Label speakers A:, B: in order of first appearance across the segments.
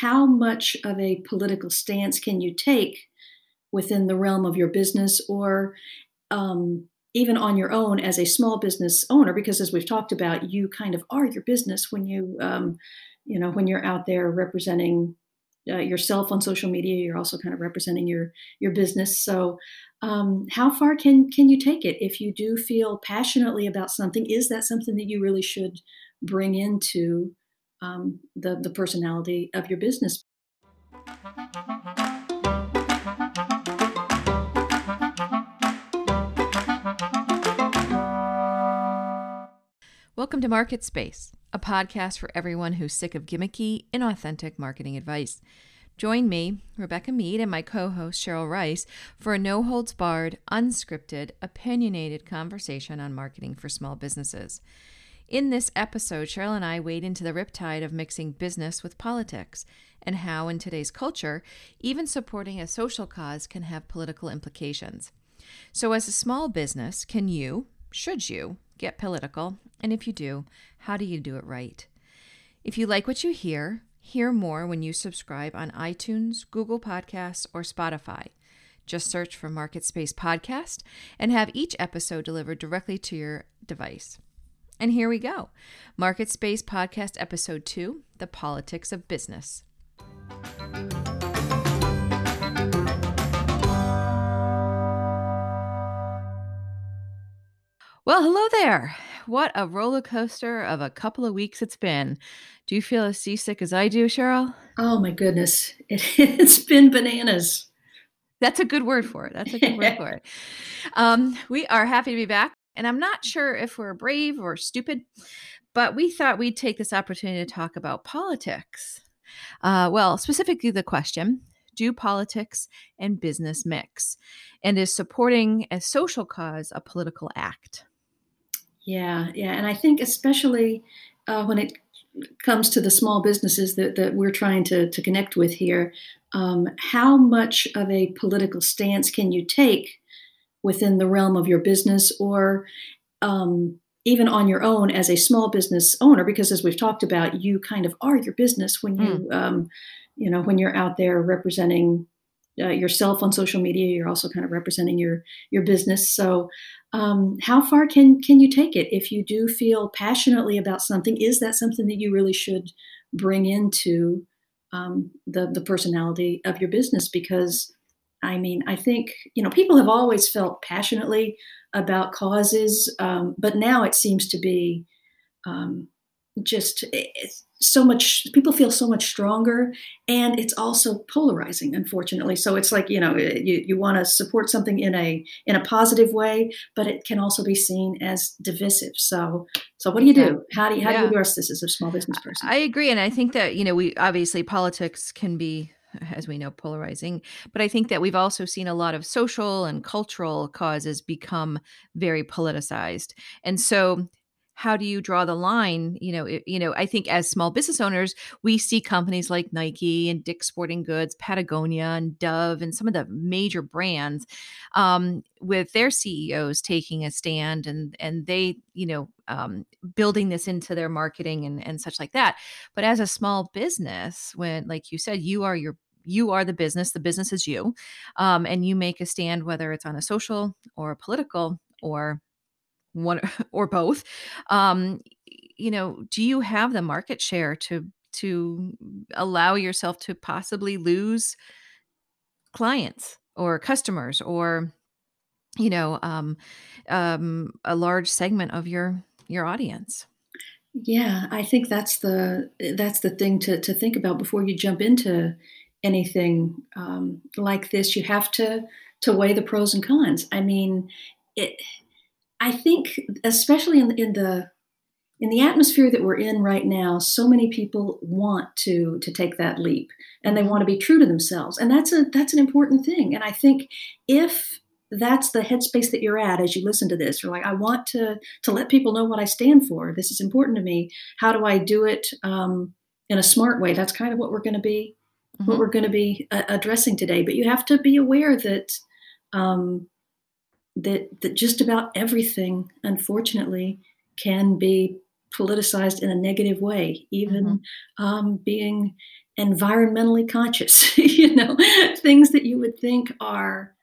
A: how much of a political stance can you take within the realm of your business or um, even on your own as a small business owner? Because as we've talked about you kind of are your business when you um, you know when you're out there representing uh, yourself on social media you're also kind of representing your your business. So um, how far can can you take it if you do feel passionately about something? Is that something that you really should bring into um, the the personality of your business
B: Welcome to Market Space, a podcast for everyone who's sick of gimmicky, inauthentic marketing advice. Join me, Rebecca Mead, and my co host, Cheryl Rice, for a no holds barred, unscripted, opinionated conversation on marketing for small businesses. In this episode, Cheryl and I wade into the riptide of mixing business with politics and how, in today's culture, even supporting a social cause can have political implications. So, as a small business, can you, should you, get political? And if you do, how do you do it right? If you like what you hear, hear more when you subscribe on iTunes, Google Podcasts, or Spotify. Just search for Market Space Podcast and have each episode delivered directly to your device. And here we go Market Space Podcast Episode 2 The Politics of Business. Well, hello there. What a roller coaster of a couple of weeks it's been. Do you feel as seasick as I do, Cheryl?
A: Oh my goodness. It, has been bananas.
B: That's a good word for it. That's a good word for it. Um, we are happy to be back. And I'm not sure if we're brave or stupid, but we thought we'd take this opportunity to talk about politics. Uh, well, specifically the question do politics and business mix? And is supporting a social cause a political act?
A: Yeah, yeah, and I think especially uh, when it comes to the small businesses that, that we're trying to, to connect with here, um, how much of a political stance can you take within the realm of your business or um, even on your own as a small business owner? Because as we've talked about, you kind of are your business when you, mm. um, you know, when you're out there representing uh, yourself on social media, you're also kind of representing your your business. So um, how far can can you take it if you do feel passionately about something is that something that you really should bring into um, the the personality of your business because i mean i think you know people have always felt passionately about causes um, but now it seems to be um, just so much people feel so much stronger and it's also polarizing unfortunately. So it's like you know you, you want to support something in a in a positive way but it can also be seen as divisive. So so what do you do? How do you how yeah. do you address this as a small business person?
B: I agree and i think that you know we obviously politics can be as we know polarizing. But i think that we've also seen a lot of social and cultural causes become very politicized. And so how do you draw the line? You know it, you know i think as small business owners we see companies like nike and dick's sporting goods patagonia and dove and some of the major brands um, with their ceos taking a stand and and they you know um, building this into their marketing and and such like that. But as a small business when like you said you are your you are the business the business is you um, and you make a stand whether it's on a social or a political or one or both um you know do you have the market share to to allow yourself to possibly lose clients or customers or you know um, um, a large segment of your your audience?
A: Yeah i think that's the that's the thing to, to think about before you jump into anything um, like this. You have to to weigh the pros and cons. I mean it I think, especially in, in the in the atmosphere that we're in right now, so many people want to to take that leap, and they want to be true to themselves, and that's a that's an important thing. And I think if that's the headspace that you're at as you listen to this, you're like, I want to to let people know what I stand for. This is important to me. How do I do it um, in a smart way? That's kind of what we're going to be mm-hmm. what we're going to be uh, addressing today. But you have to be aware that. Um, that that just about everything, unfortunately, can be politicized in a negative way, even mm-hmm. um, being environmentally conscious, you know, things that you would think are,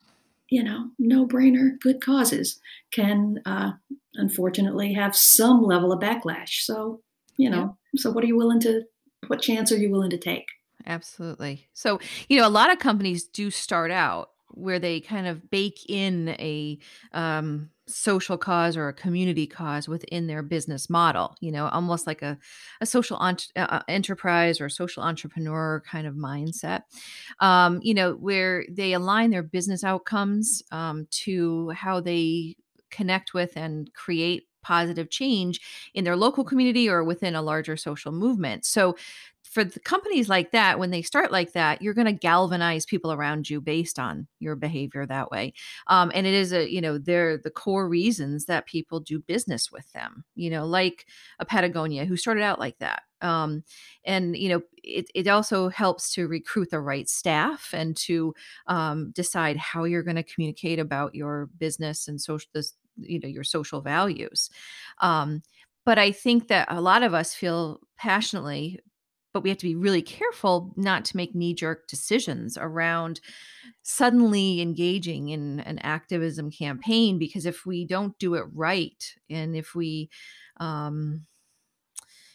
A: you know, no brainer good causes can uh, unfortunately have some level of backlash. So, you know, yeah. so what are you willing to, what chance are you willing to take?
B: Absolutely. So, you know, a lot of companies do start out where they kind of bake in a um, social cause or a community cause within their business model you know almost like a, a social ent- uh, uh, enterprise or social entrepreneur kind of mindset um, you know where they align their business outcomes um, to how they connect with and create positive change in their local community or within a larger social movement. So for the companies like that, when they start like that, you're going to galvanize people around you based on your behavior that way. Um, and it is a, you know, they're the core reasons that people do business with them, you know, like a Patagonia who started out like that. Um, and, you know, it, it also helps to recruit the right staff and to um, decide how you're going to communicate about your business and social, this, you know, your social values. Um, but I think that a lot of us feel passionately but we have to be really careful not to make knee jerk decisions around suddenly engaging in an activism campaign because if we don't do it right and if we um,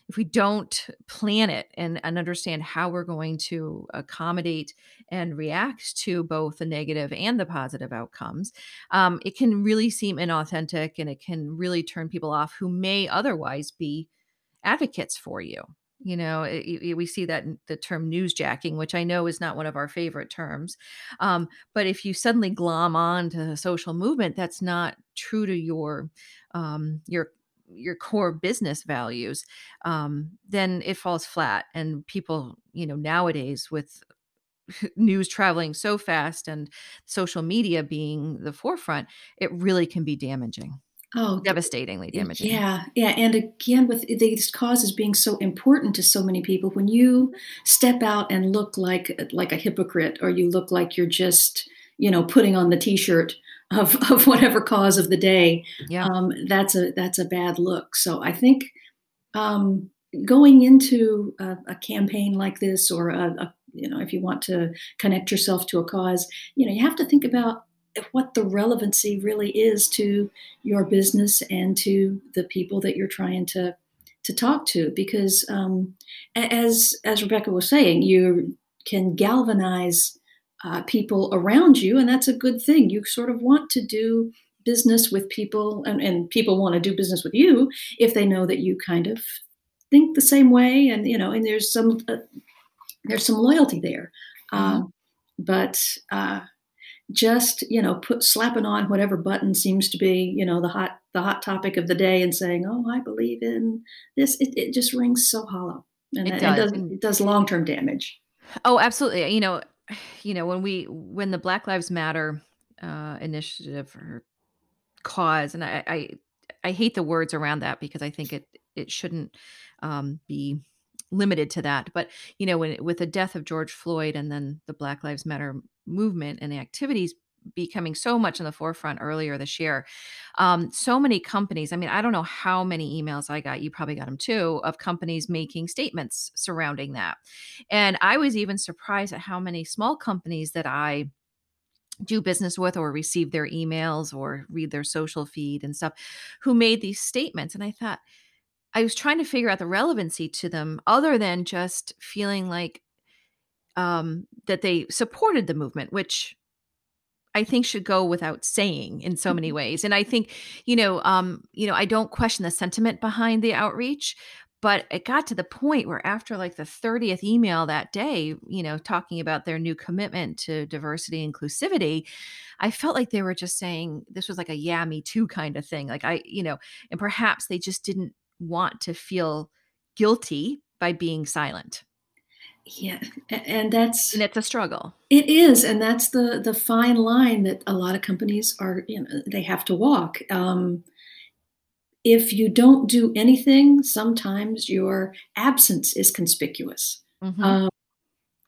B: if we don't plan it and, and understand how we're going to accommodate and react to both the negative and the positive outcomes, um, it can really seem inauthentic and it can really turn people off who may otherwise be advocates for you. You know, it, it, we see that the term newsjacking, which I know is not one of our favorite terms. Um, but if you suddenly glom on to the social movement, that's not true to your um, your your core business values, um, then it falls flat. And people, you know, nowadays with news traveling so fast and social media being the forefront, it really can be damaging. Oh, devastatingly damaging.
A: Yeah, yeah. And again, with these causes being so important to so many people, when you step out and look like like a hypocrite, or you look like you're just, you know, putting on the T-shirt of, of whatever cause of the day, yeah. Um, that's a that's a bad look. So I think um, going into a, a, campaign like this, or a, a you know, if you want to connect yourself to a cause, you know, you have to think about what the relevancy really is to your business and to the people that you're trying to to talk to. Because um, as as rebecca was saying you can galvanize uh, people around you and that's a good thing. You sort of want to do business with people and, and people want to do business with you if they know that you kind of think the same way and you know and there's some uh, there's some loyalty there. Mm-hmm. um, but uh, just you know put slapping on whatever button seems to be you know the hot the hot topic of the day and saying oh i believe in this. It, it just rings so hollow. And it, does. it does, it does long-term damage.
B: Oh absolutely. You know you know when we when the black lives matter uh initiative or cause and i i, I hate the words around that because i think it it shouldn't um be limited to that. But you know when with the death of george floyd and then the black lives matter movement and the activities becoming so much in the forefront earlier this year. Um, so many companies, I mean, I don't know how many emails I got, you probably got them too, of companies making statements surrounding that. And I was even surprised at how many small companies that I do business with or receive their emails or read their social feed and stuff who made these statements. And I thought, I was trying to figure out the relevancy to them other than just feeling like um, that they supported the movement, which I think should go without saying in so many mm-hmm. ways. And I think, you know, um, you know, I don't question the sentiment behind the outreach, but it got to the point where after like the 30th email that day, you know, talking about their new commitment to diversity inclusivity, I felt like they were just saying this was like a yeah, me too kind of thing. Like I, you know, and perhaps they just didn't want to feel guilty by being silent
A: yeah and that's
B: and it's a struggle.
A: It is and that's the the fine line that a lot of companies are you know they have to walk. Um, if you don't do anything sometimes your absence is conspicuous. Mm-hmm. um,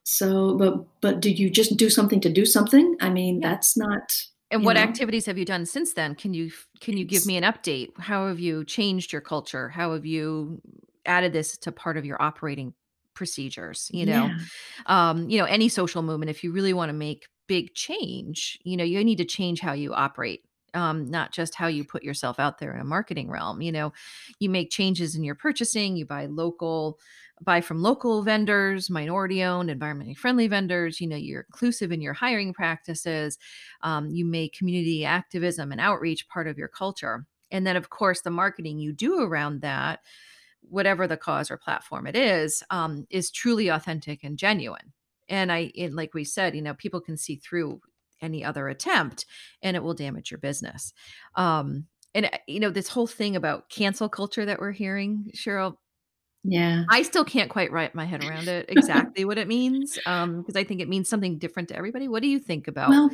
A: so but but do you just do something to do something? I mean yeah. that's not
B: and what know. activities have you done since then? Can you can you give me an update? How have you changed your culture? How have you added this to part of your operating procedures you know? Yeah. um you know any social movement if you really want to make big change you know you need to change how you operate um, not just how you put yourself out there in a marketing realm you know? You make changes in your purchasing you buy local buy from local vendors minority owned environmentally friendly vendors you know you're inclusive in your hiring practices um, you make community activism and outreach part of your culture. And then of course the marketing you do around that whatever the cause or platform it is um, is truly authentic and genuine. And i it, like we said you know people can see through any other attempt and it will damage your business. Um, and uh, you know this whole thing about cancel culture that we're hearing cheryl
A: yeah.
B: I still can't quite wrap my head around it exactly what it means um because i think it means something different to everybody. What do you think about
A: well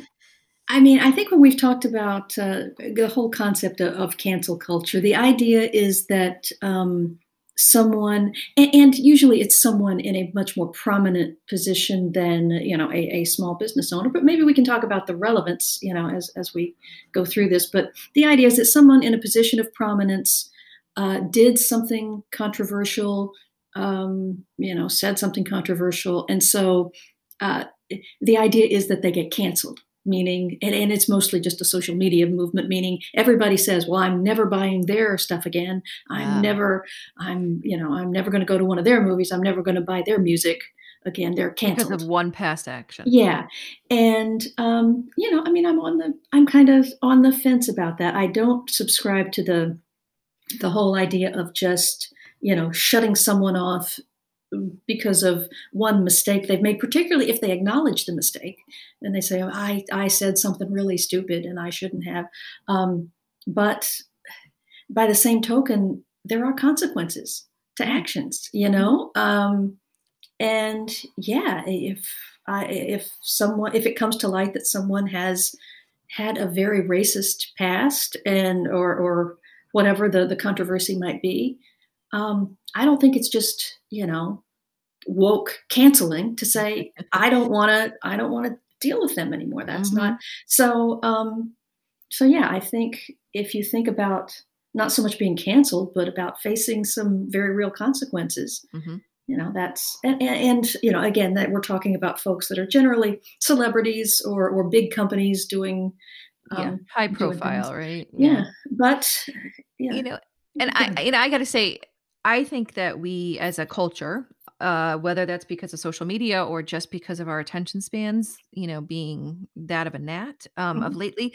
A: I mean, I think when we've talked about uh, the whole concept of, of, cancel culture, the idea is that um, someone and, usually it's someone in a much more prominent position than you know a, a, small business owner but maybe we can talk about the relevance you know as, as we go through this. But the idea is that someone in a position of prominence uh, did something controversial um, you know said something controversial and so uh, the idea is that they get canceled meaning and, and it's mostly just a social media movement meaning everybody says well i'm never buying their stuff again. I'm never i'm you know i'm never going to go to one of their movies. I'm never going to buy their music again. They're canceled
B: because of one past action.
A: Yeah. And um you know i mean i'm on the i'm kind of on the fence about that. I don't subscribe to the the whole idea of just you know shutting someone off because of one mistake they've made, particularly if they acknowledge the mistake and they say, oh, I, I said something really stupid and I shouldn't have. Um, but by the same token, there are consequences to mm-hmm. actions, you know? Um, and yeah, if I, if someone, if it comes to light that someone has had a very racist past and, or, or whatever the, the controversy might be, um, I don't think it's just you know woke canceling to say I don't want to I don't want to deal with them anymore. That's mm-hmm. not so. Um, so yeah, I think if you think about not so much being canceled, but about facing some very real consequences. Mm-hmm. You know, that's and, and, you know, again, that we're talking about folks that are generally celebrities or or big companies doing
B: um, yeah, high profile, right?
A: Yeah, yeah. but
B: yeah. you know, and I, you know, I got to say, I think that we as a culture, uh, whether that's because of social media or just because of our attention spans, you know, being that of a gnat um, mm-hmm. of lately,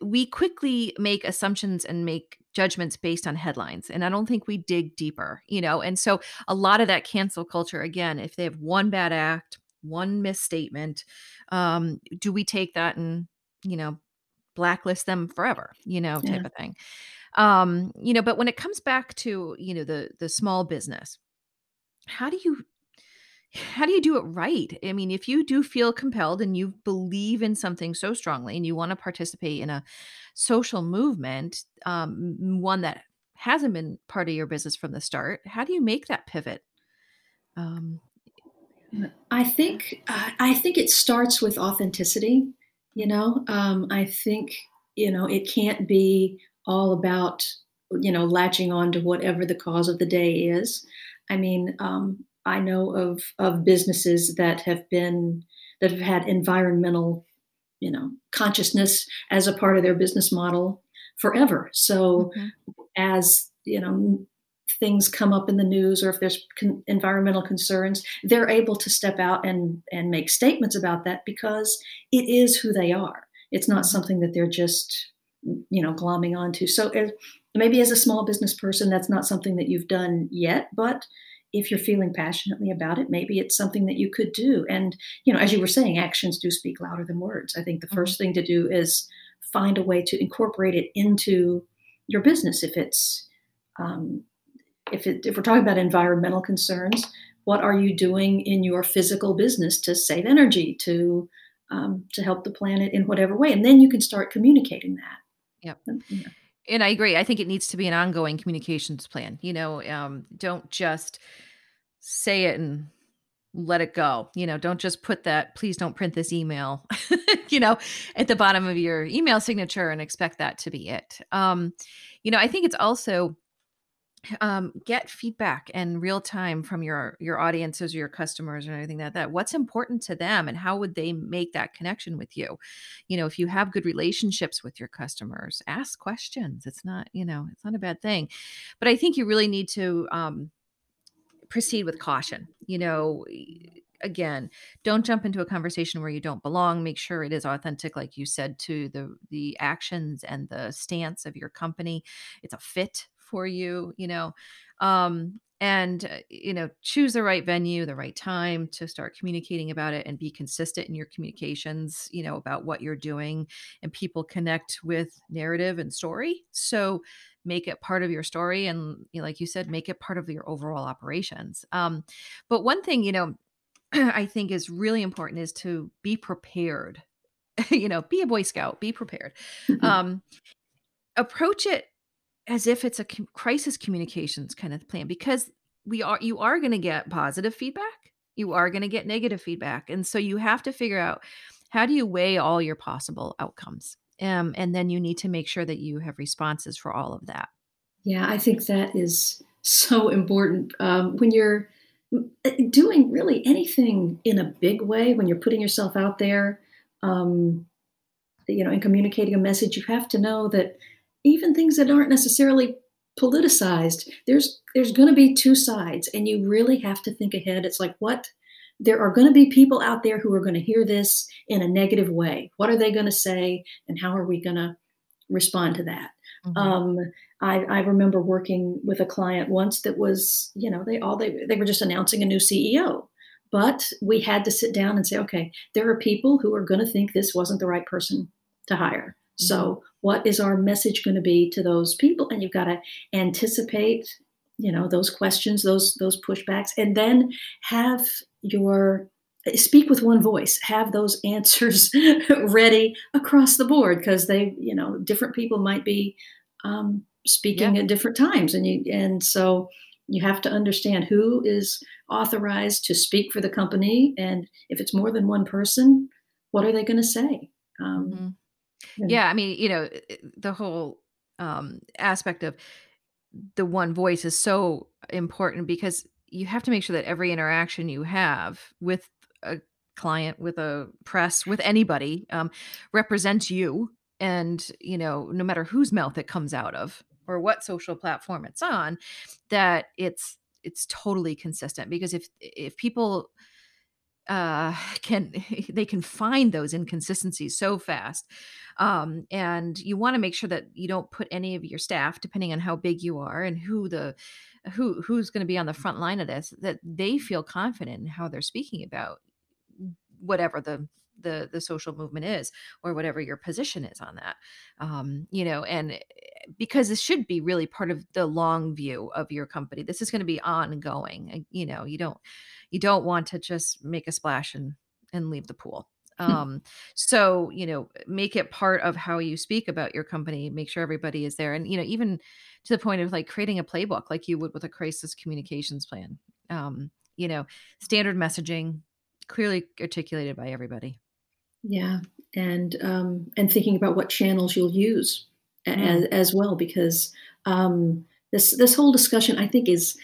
B: we quickly make assumptions and make judgments based on headlines. And I don't think we dig deeper, you know. And so a lot of that cancel culture, again, if they have one bad act, one misstatement, um, do we take that and, you know, blacklist them forever, you know, type yeah. of thing. Um you know but when it comes back to you know the the small business how do you how do you do it right? I mean if you do feel compelled and you believe in something so strongly and you want to participate in a social movement um one that hasn't been part of your business from the start how do you make that pivot? Um
A: i think uh, i think it starts with authenticity you know um i think you know it can't be all about you know latching on to whatever the cause of the day is. I mean, um, I know of of businesses that have been that have had environmental you know consciousness as a part of their business model forever. So mm-hmm. as you know things come up in the news or if there's con- environmental concerns they're able to step out and and make statements about that because it is who they are. It's not something that they're just you know glomming onto. So maybe as a small business person that's not something that you've done yet but if you're feeling passionately about it maybe it's something that you could do. And you know as you were saying actions do speak louder than words. I think the first thing to do is find a way to incorporate it into your business if it's um, if, it, if we're talking about environmental concerns what are you doing in your physical business to save energy to um, to help the planet in whatever way and then you can start communicating that
B: Yep. Yeah. And I agree. I think it needs to be an ongoing communications plan. You know, um, don't just say it and let it go. You know, don't just put that, please don't print this email, you know, at the bottom of your email signature and expect that to be it. Um, you know, I think it's also um, get feedback and real time from your your audiences or your customers or anything like that what's important to them and how would they make that connection with you? You know if you have good relationships with your customers ask questions it's not you know it's not a bad thing. But i think you really need to um, proceed with caution you know again don't jump into a conversation where you don't belong make sure it is authentic like you said to the the actions and the stance of your company it's a fit for you you know um and uh, you know choose the right venue the right time to start communicating about it and be consistent in your communications you know about what you're doing and people connect with narrative and story. So make it part of your story and you know, like you said make it part of your overall operations. Um, but one thing you know i think is really important is to be prepared. You know be a boy scout be prepared. Um, approach it as if it's a crisis communications kind of plan because we are you are going to get positive feedback you are going to get negative feedback and so you have to figure out how do you weigh all your possible outcomes? Um, and then you need to make sure that you have responses for all of that.
A: Yeah i think that is so important. Um, when you're uh, doing really anything in a big way when you're putting yourself out there um, you know and communicating a message you have to know that even things that aren't necessarily politicized there's there's going to be two sides and you really have to think ahead. It's like what? There are going to be people out there who are going to hear this in a negative way. What are they going to say and how are we going to respond to that? Mm-hmm. um, I, I, remember working with a client once that was you know they all they, they were just announcing a new ceo but we had to sit down and say okay there are people who are going to think this wasn't the right person to hire so, mm-hmm. what is our message going to be to those people? And you've got to anticipate, you know, those questions, those those pushbacks, and then have your speak with one voice. Have those answers ready across the board because they, you know, different people might be um, speaking yeah. at different times, and you and so you have to understand who is authorized to speak for the company, and if it's more than one person, what are they going to say? Um, mm-hmm.
B: Yeah, I mean, you know, the whole um, aspect of the one voice is so important because you have to make sure that every interaction you have with a client, with a press, with anybody um, represents you. And, you know, no matter whose mouth it comes out of or what social platform it's on, that it's it's totally consistent because if if people uh can they can find those inconsistencies so fast um and you want to make sure that you don't put any of your staff depending on how big you are and who the who who's going to be on the front line of this that they feel confident in how they're speaking about whatever the the the social movement is or whatever your position is on that um you know and because this should be really part of the long view of your company. This is going to be ongoing you know you don't you don't want to just make a splash and and leave the pool. Hmm. um so you know make it part of how you speak about your company make sure everybody is there and you know even to the point of like creating a playbook like you would with a crisis communications plan. Um you know standard messaging clearly articulated by everybody.
A: Yeah and um and thinking about what channels you'll use mm. as, as well because um this this whole discussion i think is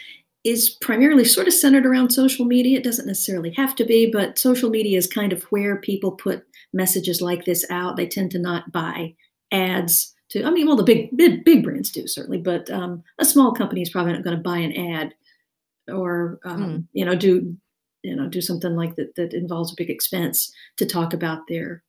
A: is primarily sort of centered around social media. It doesn't necessarily have to be, but social media is kind of where people put messages like this out. They tend to not buy ads to, I mean, well, the big, big, big brands do certainly, but um, a small company is probably not going to buy an ad or, um, mm. you know, do, you know, do something like that that involves a big expense to talk about their,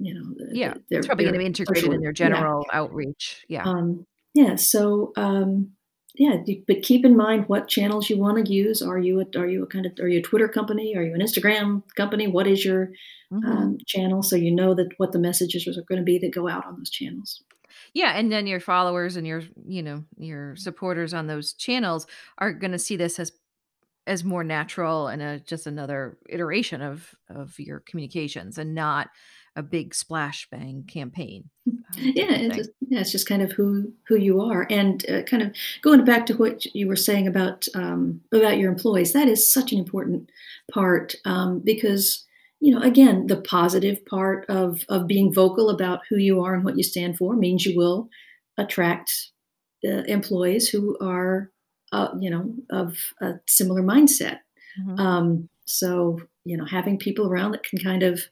A: you know,
B: yeah, their, it's probably going to be integrated social, in their general yeah. outreach. Yeah. Um,
A: yeah. So, um, yeah, but keep in mind what channels you want to use. Are you a, are you a kind of are you a Twitter company? Are you an Instagram company? What is your mm-hmm. um, channel so you know that what the messages are going to be that go out on those channels.
B: Yeah, and then your followers and your you know your supporters on those channels are going to see this as as more natural and a, just another iteration of of your communications and not a big splash bang campaign.
A: Um, yeah, it's just, yeah, it's just kind of who who you are, and uh, kind of going back to what you were saying about um, about your employees. That is such an important part um, because you know, again, the positive part of of being vocal about who you are and what you stand for means you will attract uh, employees who are uh, you know, of a similar mindset. Mm-hmm. Um, so, you know, having people around that can kind of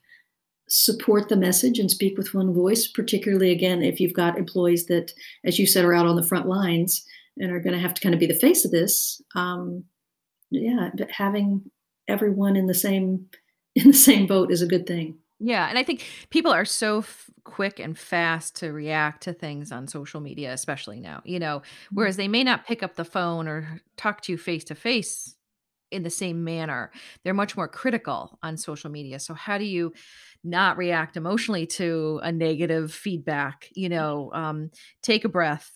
A: support the message and speak with one voice, particularly again, if you've got employees that, as you said, are out on the front lines and are going to have to kind of be the face of this. Um, yeah, but having everyone in the same in the same boat is a good thing.
B: Yeah, and I think people are so f- quick and fast to react to things on social media, especially now. You know, mm-hmm. whereas they may not pick up the phone or talk to you face to face in the same manner. They're much more critical on social media. So how do you not react emotionally to a negative feedback? You know, um, take a breath,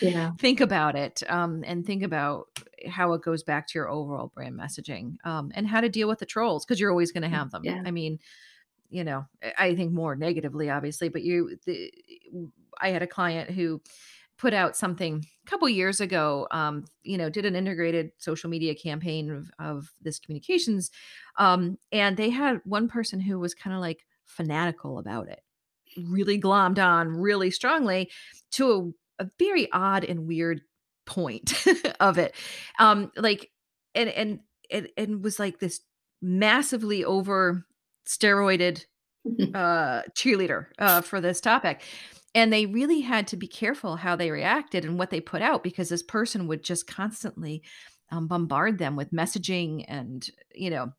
B: yeah. think about it, um, and think about how it goes back to your overall brand messaging um, and how to deal with the trolls because you're always going to mm, have them. Yeah. I mean, you know, I think more negatively, obviously, but you, the, I had a client who put out something a couple years ago um, you know did an integrated social media campaign of, of this communications um, and they had one person who was kind of like fanatical about it really glommed on really strongly to a, a very odd and weird point of it um like and and it, it was like this massively over steroided uh cheerleader uh for this topic and they really had to be careful how they reacted and what they put out because this person would just constantly um, bombard them with messaging and you know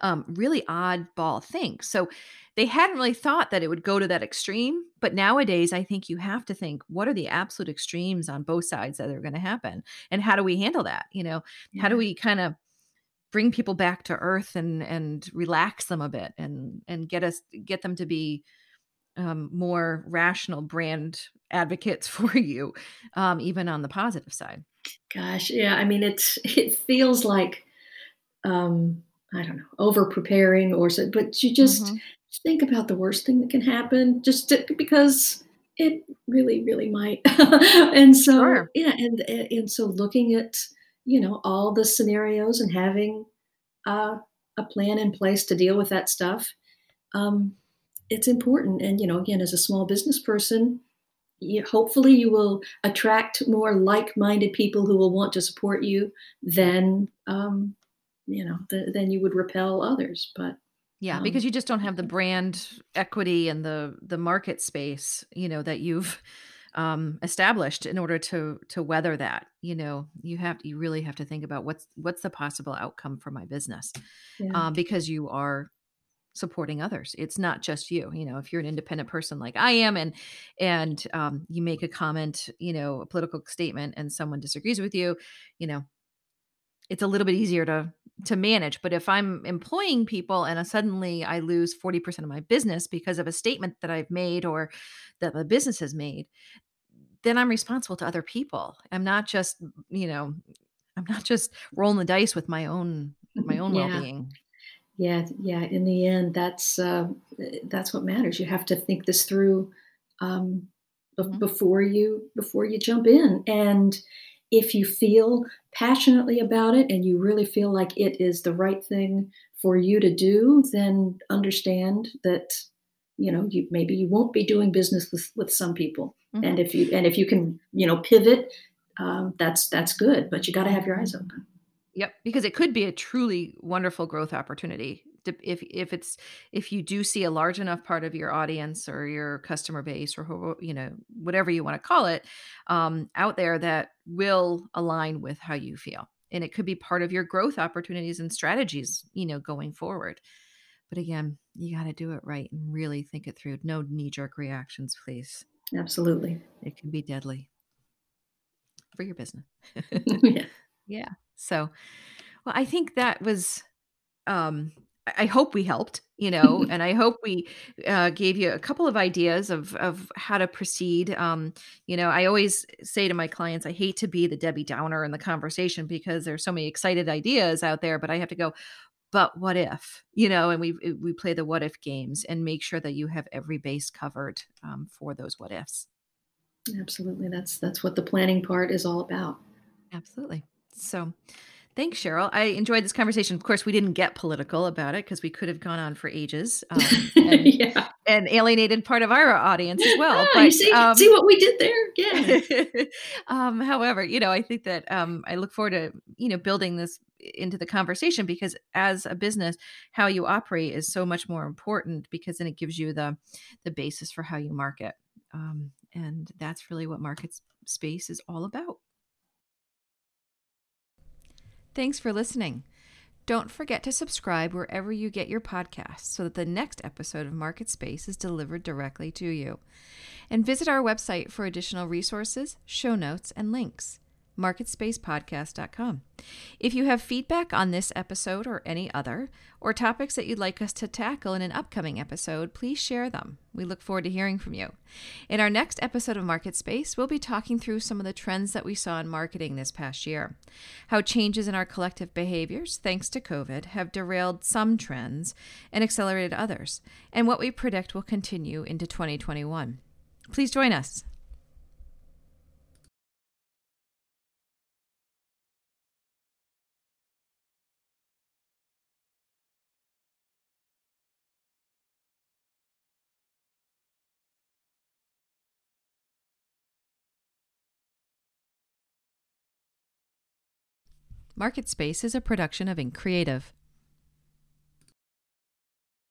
B: um, really oddball things. So they hadn't really thought that it would go to that extreme but nowadays i think you have to think what are the absolute extremes on both sides that are going to happen? And how do we handle that? You know yeah. how do we kind of bring people back to earth and and relax them a bit and and get us get them to be um, more rational brand advocates for you, um, even on the positive side.
A: Gosh, yeah. I mean, it's it feels like um, I don't know, over preparing or so, but you just mm-hmm. think about the worst thing that can happen, just to, because it really, really might. and so, sure. yeah, and and so looking at you know all the scenarios and having uh, a plan in place to deal with that stuff. Um, it's important. And, you know, again, as a small business person, you, hopefully you will attract more like-minded people who will want to support you than, um, you know, th- than you would repel others. But
B: yeah, um, because you just don't have the brand equity and the the market space, you know, that you've um, established in order to to weather that. You know, you have you really have to think about what's what's the possible outcome for my business, yeah. um, because you are supporting others. It's not just you you know if you're an independent person like i am and and um, you make a comment you know a political statement and someone disagrees with you you know it's a little bit easier to to manage. But if i'm employing people and suddenly i lose 40% of my business because of a statement that i've made or that the business has made then i'm responsible to other people. I'm not just you know i'm not just rolling the dice with my own my own yeah. well-being
A: yeah, yeah. In the end, that's uh, that's what matters. You have to think this through um, mm-hmm. before you before you jump in. And if you feel passionately about it and you really feel like it is the right thing for you to do, then understand that you know you maybe you won't be doing business with, with some people. Mm-hmm. And if you and if you can you know pivot, um, that's that's good. But you got to have your eyes open.
B: Yep, because it could be a truly wonderful growth opportunity if if it's if you do see a large enough part of your audience or your customer base or you know whatever you want to call it um, out there that will align with how you feel. And it could be part of your growth opportunities and strategies you know going forward. But again you got to do it right and really think it through. No knee jerk reactions please.
A: Absolutely.
B: It can be deadly for your business. Yeah. Yeah so, well, I think that was um I hope we helped, you know, and I hope we uh, gave you a couple of ideas of of how to proceed. Um, you know, I always say to my clients, I hate to be the Debbie Downer in the conversation because there's so many excited ideas out there, but I have to go. But what if, you know, and we we play the what if games and make sure that you have every base covered um, for those what ifs.
A: Absolutely, that's that's what the planning part is all about.
B: Absolutely. So Thanks, Cheryl. I enjoyed this conversation. Of course, we didn't get political about it because we could have gone on for ages um, and, yeah. and, alienated part of our audience as well.
A: Ah, but see, um, see what we did there? Yeah.
B: um, however, you know, I think that um, I look forward to you know building this into the conversation because as a business, how you operate is so much more important because then it gives you the the basis for how you market, um, and that's really what market space is all about. Thanks for listening. Don't forget to subscribe wherever you get your podcasts so that the next episode of Market Space is delivered directly to you. And visit our website for additional resources, show notes, and links marketspacepodcast.com. If you have feedback on this episode or any other, or topics that you'd like us to tackle in an upcoming episode, please share them. We look forward to hearing from you. In our next episode of Market Space, we'll be talking through some of the trends that we saw in marketing this past year, how changes in our collective behaviors, thanks to COVID, have derailed some trends and accelerated others, and what we predict will continue into 2021. Please join us. Market Space is a production of Ink Creative.